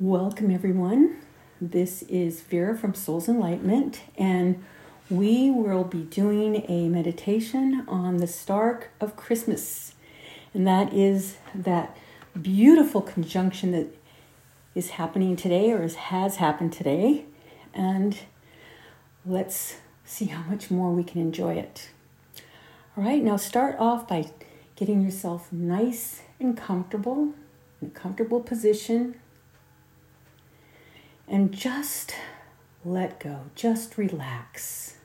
Welcome, everyone. This is Vera from Souls Enlightenment, and we will be doing a meditation on the Star of Christmas. And that is that beautiful conjunction that is happening today or has happened today. And let's see how much more we can enjoy it. All right, now start off by getting yourself nice and comfortable in a comfortable position and just let go, just relax.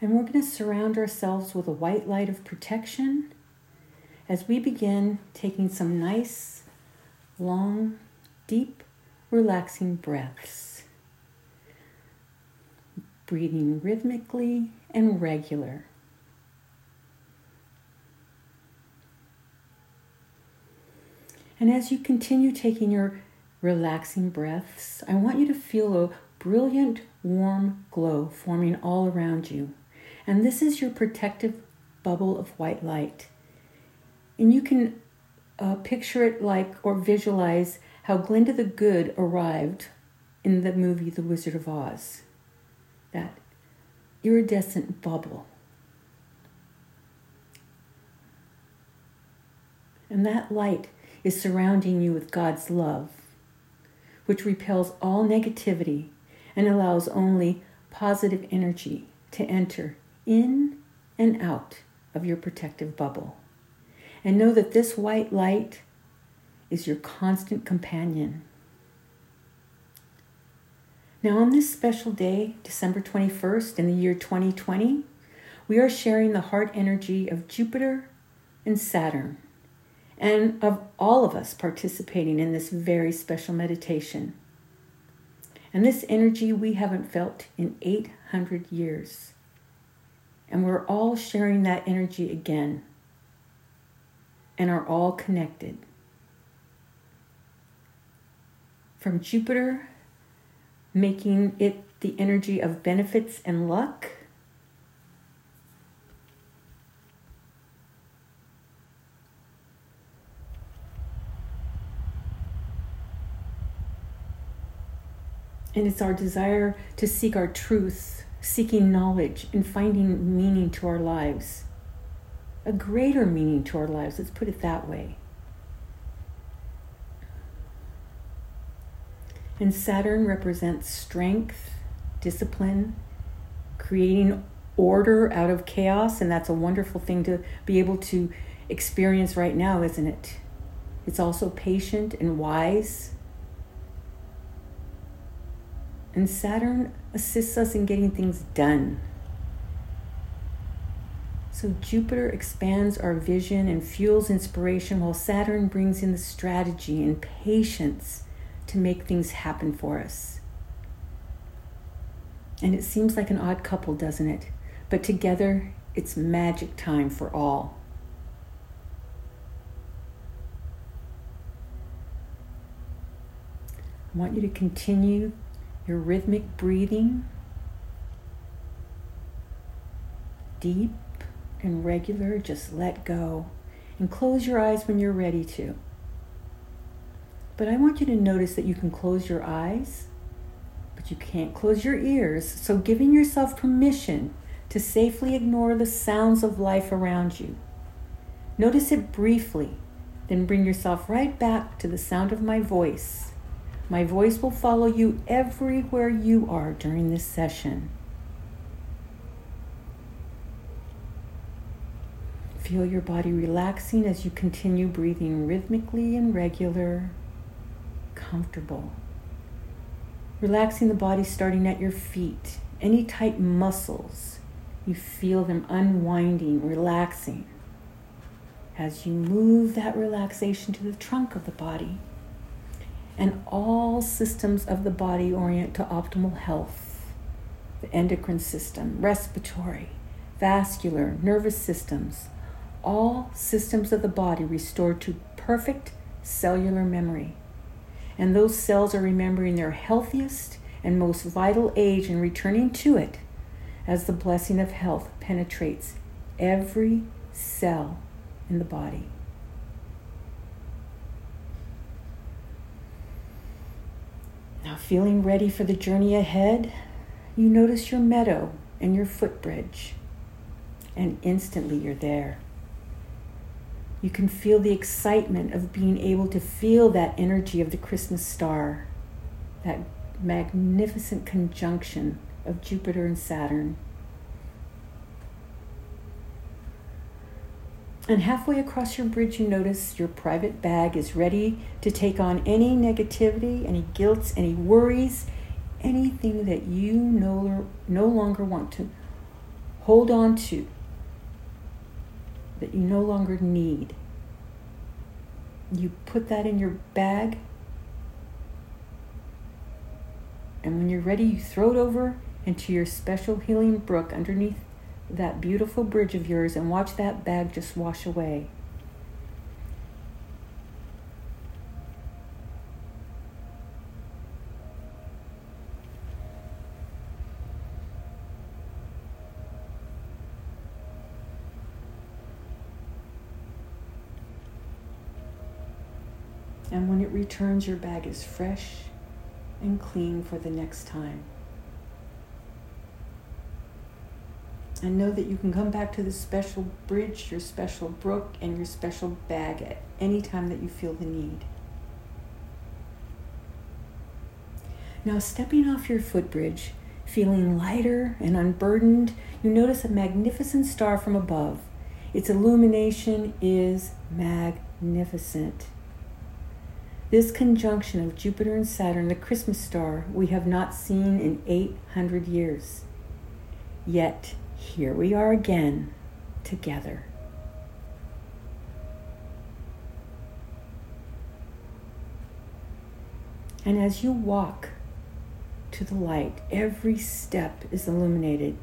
And we're going to surround ourselves with a white light of protection as we begin taking some nice, long, deep, relaxing breaths. Breathing rhythmically and regular. And as you continue taking your relaxing breaths, I want you to feel a brilliant, warm glow forming all around you. And this is your protective bubble of white light. And you can uh, picture it like or visualize how Glinda the Good arrived in the movie The Wizard of Oz. That iridescent bubble. And that light is surrounding you with God's love, which repels all negativity and allows only positive energy to enter in and out of your protective bubble. And know that this white light is your constant companion. Now, on this special day, December 21st, in the year 2020, we are sharing the heart energy of Jupiter and Saturn and of all of us participating in this very special meditation. And this energy we haven't felt in 800 years. And we're all sharing that energy again and are all connected. From Jupiter, making it the energy of benefits and luck And it's our desire to seek our truth, seeking knowledge, and finding meaning to our lives. A greater meaning to our lives, let's put it that way. And Saturn represents strength, discipline, creating order out of chaos, and that's a wonderful thing to be able to experience right now, isn't it? It's also patient and wise, and Saturn assists us in getting things done. So Jupiter expands our vision and fuels inspiration, while Saturn brings in the strategy and patience to make things happen for us. And it seems like an odd couple, doesn't it? But together, it's magic time for all. I want you to continue your rhythmic breathing, deep and regular, just let go. And close your eyes when you're ready to. But I want you to notice that you can close your eyes, but you can't close your ears. So, giving yourself permission to safely ignore the sounds of life around you. Notice it briefly, then bring yourself right back to the sound of my voice my voice will follow you everywhere you are during this session. Feel your body relaxing as you continue breathing rhythmically and regular, comfortable. Relaxing the body starting at your feet. Any tight muscles, you feel them unwinding, relaxing. As you move that relaxation to the trunk of the body, and all systems of the body orient to optimal health the endocrine system, respiratory, vascular, nervous systems, all systems of the body restored to perfect cellular memory. And those cells are remembering their healthiest and most vital age and returning to it as the blessing of health penetrates every cell in the body. Uh, feeling ready for the journey ahead, you notice your meadow and your footbridge, and instantly you're there. You can feel the excitement of being able to feel that energy of the Christmas star, that magnificent conjunction of Jupiter and Saturn. And halfway across your bridge, you notice your private bag is ready to take on any negativity, any guilt, any worries, anything that you no, no longer want to hold on to, that you no longer need. You put that in your bag, and when you're ready, you throw it over into your special healing brook underneath that beautiful bridge of yours and watch that bag just wash away. And when it returns, your bag is fresh and clean for the next time. And know that you can come back to this special bridge, your special brook, and your special bag at any time that you feel the need. Now, stepping off your footbridge, feeling lighter and unburdened, you notice a magnificent star from above. Its illumination is magnificent. This conjunction of Jupiter and Saturn, the Christmas star, we have not seen in 800 years. Yet, here we are again together. And as you walk to the light, every step is illuminated.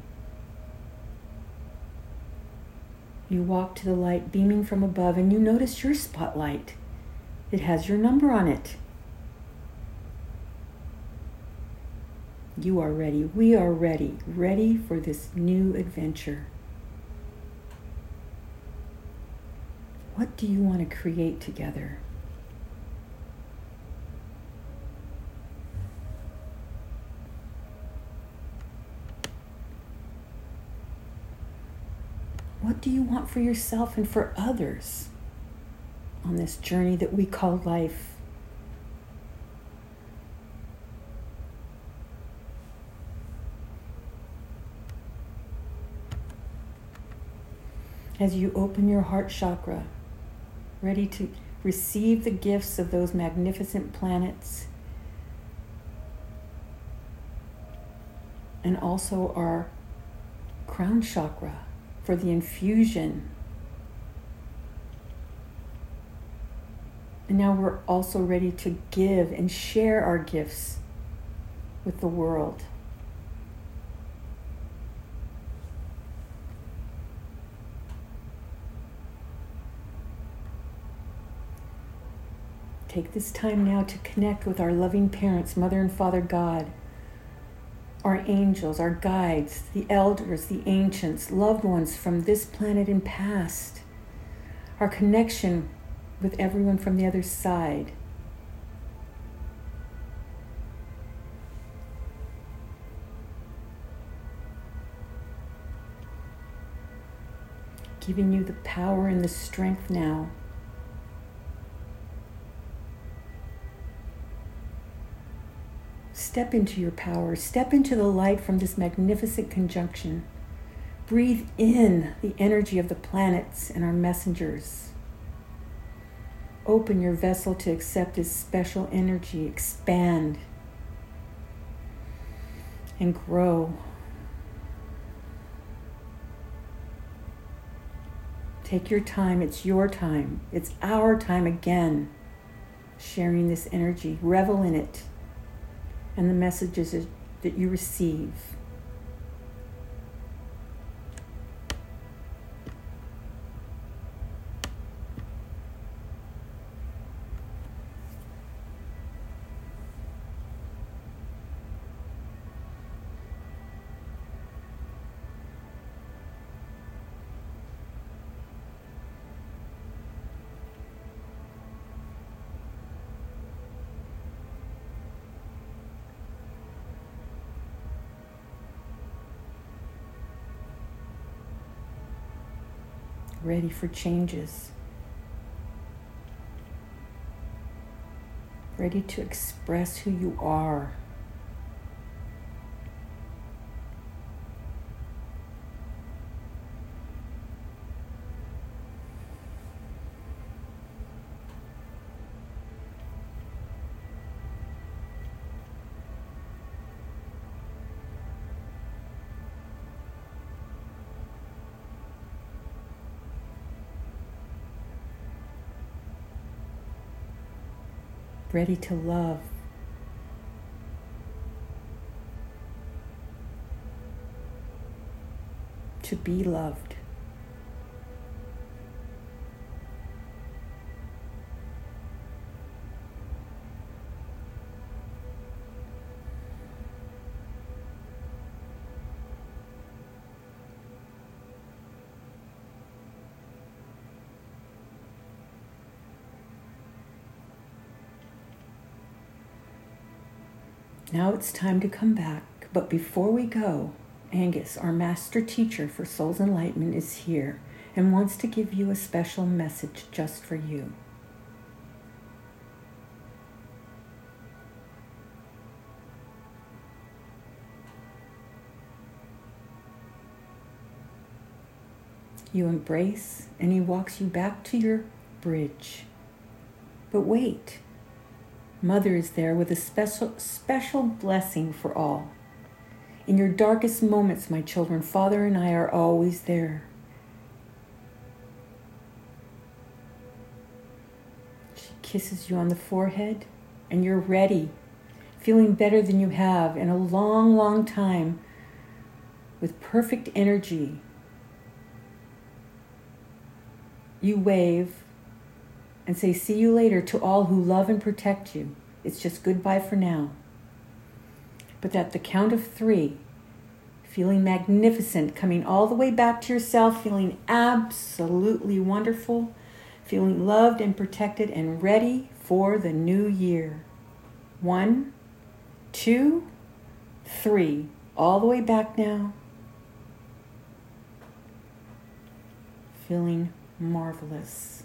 You walk to the light beaming from above, and you notice your spotlight. It has your number on it. You are ready. We are ready. Ready for this new adventure. What do you want to create together? What do you want for yourself and for others on this journey that we call life? As you open your heart chakra, ready to receive the gifts of those magnificent planets and also our crown chakra for the infusion. And now we're also ready to give and share our gifts with the world. Take this time now to connect with our loving parents, Mother and Father God, our angels, our guides, the elders, the ancients, loved ones from this planet and past, our connection with everyone from the other side. Giving you the power and the strength now Step into your power. Step into the light from this magnificent conjunction. Breathe in the energy of the planets and our messengers. Open your vessel to accept this special energy. Expand and grow. Take your time. It's your time. It's our time again. Sharing this energy. Revel in it and the messages that you receive. Ready for changes, ready to express who you are. Ready to love. To be loved. Now it's time to come back, but before we go, Angus, our master teacher for Soul's Enlightenment, is here and wants to give you a special message just for you. You embrace, and he walks you back to your bridge. But wait, Mother is there with a special, special blessing for all. In your darkest moments, my children, Father and I are always there. She kisses you on the forehead, and you're ready, feeling better than you have in a long, long time, with perfect energy. You wave and say, See you later to all who love and protect you. It's just goodbye for now. But at the count of three, feeling magnificent, coming all the way back to yourself, feeling absolutely wonderful, feeling loved and protected and ready for the new year. One, two, three. All the way back now. Feeling marvelous.